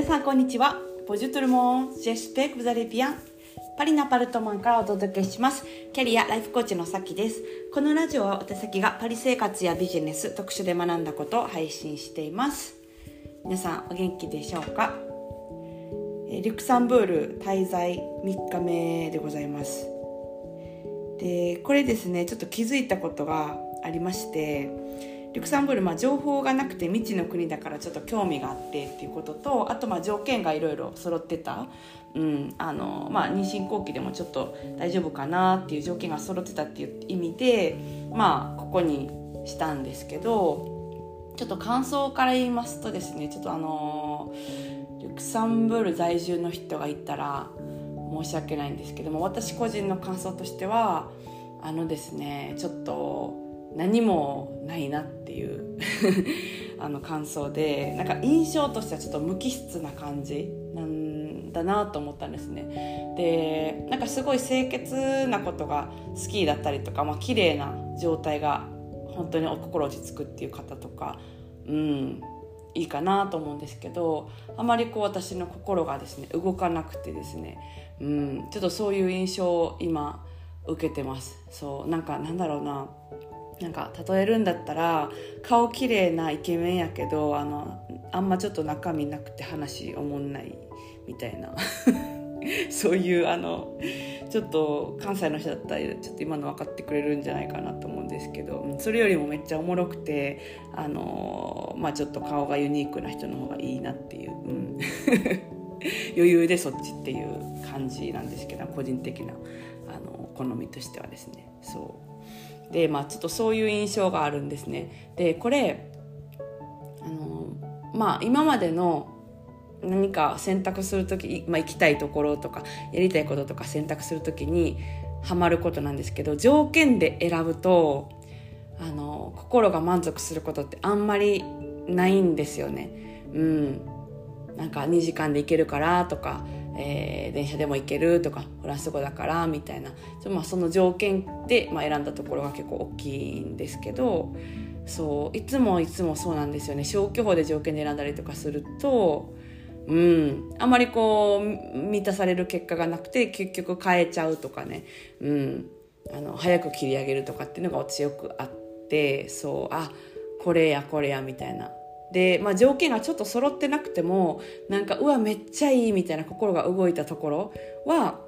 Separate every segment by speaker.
Speaker 1: 皆さんこんにちは。ボジュトルモン、ジェスペクザレビアン。パリのアパルトマンからお届けします。キャリアライフコーチのさきです。このラジオは私先がパリ生活やビジネス、特殊で学んだことを配信しています。皆さんお元気でしょうか？リュクサンブール滞在3日目でございます。で、これですね、ちょっと気づいたことがありまして、リュクサンブール、まあ、情報がなくて未知の国だからちょっと興味があってっていうこととあとまあ条件がいろいろ揃ってた、うんあのまあ、妊娠後期でもちょっと大丈夫かなっていう条件が揃ってたっていう意味でまあここにしたんですけどちょっと感想から言いますとですねちょっとあのリュクサンブール在住の人がいたら申し訳ないんですけども私個人の感想としてはあのですねちょっと何もないなっていう あの感想でなんか印象としてはちょっと無機質な感じなんだなと思ったんですね。でなんかすごい清潔なことが好きだったりとか、まあ綺麗な状態が本当にお心落ち着くっていう方とかうんいいかなと思うんですけどあまりこう私の心がですね動かなくてですねうんちょっとそういう印象を今受けてます。そうなんかなんだろうな。なんか例えるんだったら顔綺麗なイケメンやけどあのあんまちょっと中身なくて話おもんないみたいな。そういうあのちょっと関西の人だったらちょっと今の分かってくれるんじゃないかなと思うんですけどそれよりもめっちゃおもろくてあの、まあ、ちょっと顔がユニークな人の方がいいなっていう、うん、余裕でそっちっていう感じなんですけど個人的な。あの好みとしてはですねそう。で、まあ、ちょっとそういう印象があるんですね。でこれあの、まあ、今までの何か選択する時、まあ、行きたいところとかやりたいこととか選択する時にハマることなんですけど条件で選ぶとあの心が満足することってあんまりないんですよね。うん、なんか2時間で行けるからとかえー、電車でも行けるとかフランス語だからみたいな。まあ、その条件で、まあ、選んだところが結構大きいんですけどそういつもいつもそうなんですよね。消去法で条件で選んだりとかするとうん。あまりこう満たされる結果がなくて結局変えちゃうとかね、うん、あの早く切り上げるとかっていうのが私よくあってそうあこれやこれやみたいな。で、まあ、条件がちょっと揃ってなくてもなんかうわめっちゃいいみたいな心が動いたところは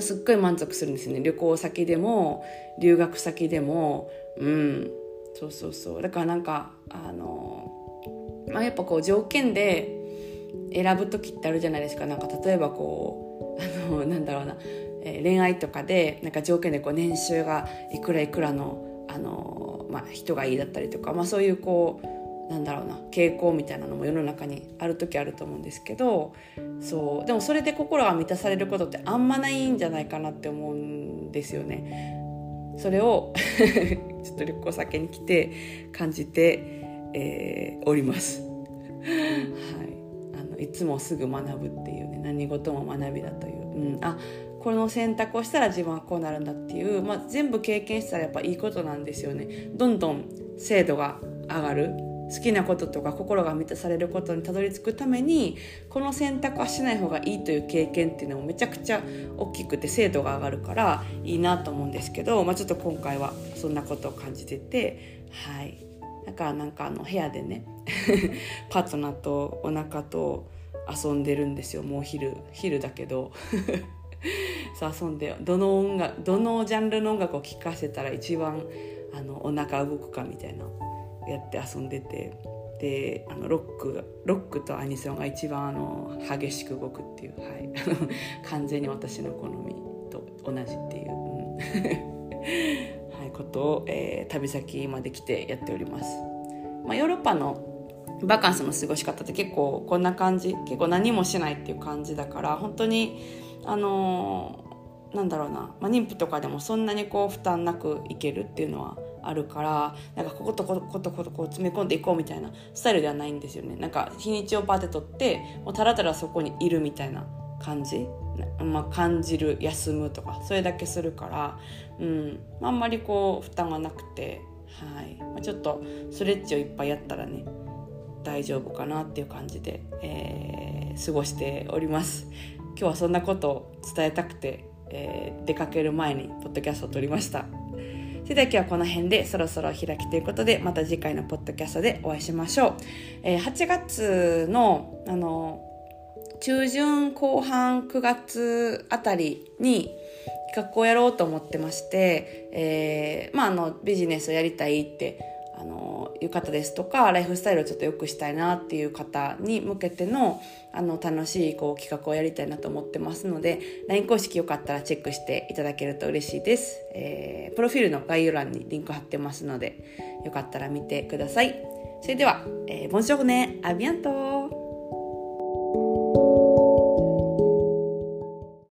Speaker 1: すっごい満足するんですよね。旅行先でも留学先でも。うん。そうそうそう。だからなんかあの、まあ、やっぱこう条件で選ぶ時ってあるじゃないですか。なんか例えばこうあのなんだろうな、えー、恋愛とかでなんか条件でこう年収がいくらいくらのあの、まあ、人がいいだったりとか、まあ、そういうこうなんだろうな傾向みたいなのも世の中にある時あると思うんですけどそう。でもそれで心が満たされることってあんまないんじゃないかなって思うんですよね。それを ちょっと旅行先に来て感じて、えー、おります。はい、あのいつもすぐ学ぶっていうね何事も学びだという、うん、あこの選択をしたら自分はこうなるんだっていう、まあ、全部経験したらやっぱいいことなんですよね。どんどん精度が上がる。好きなこととか心が満たされることにたどり着くためにこの選択はしない方がいいという経験っていうのもめちゃくちゃ大きくて精度が上がるからいいなと思うんですけど、まあ、ちょっと今回はそんなことを感じててはい。だからなんかあの部屋でね パートナーとお腹と遊んでるんですよ。もう昼昼だけど。そう遊んでどの音楽どのジャンルの音楽を聴かせたら一番あのお腹動くかみたいな。やって遊んでてであのロックロックとアニソンが一番あの激しく動くっていう、はい、完全に私の好みと同じっていう、うん。はい、ことを、えー、旅先まで来てやっております。まあ、ヨーロッパのバカンスの過ごし方って結構こんな感じ結構何もしないっていう感じだから本当にあのー、なんだろうな、まあ、妊婦とかでもそんなにこう負担なくいけるっていうのはあるからなんかこことこことことこう詰め込んでいこうみたいなスタイルではないんですよね。なんか日にちをパーって取ってもうたらたらそこにいるみたいな感じ、まあ、感じる休むとかそれだけするから、うん、あんまりこう負担がなくて、はい。まあ、ちょっとストレッチをいっぱいやったらね大丈夫かなっていう感じで、えーー過ごしております。今日はそんなことを伝えたくて、えー出かける前にポッドキャストを撮りました。それでは今日はこの辺でそろそろ開きということでまた次回のポッドキャストでお会いしましょう、えー8月のあの中旬後半9月あたりに企画をやろうと思ってまして、えーまあ、あのビジネスをやりたいっていう方ですとかライフスタイルをちょっと良くしたいなっていう方に向けてのあの楽しいこう企画をやりたいなと思ってますので LINE 公式よかったらチェックしていただけると嬉しいです、えープロフィールの概要欄にリンク貼ってますのでよかったら見てください。それでは、えー、ボンジョーねアビアント。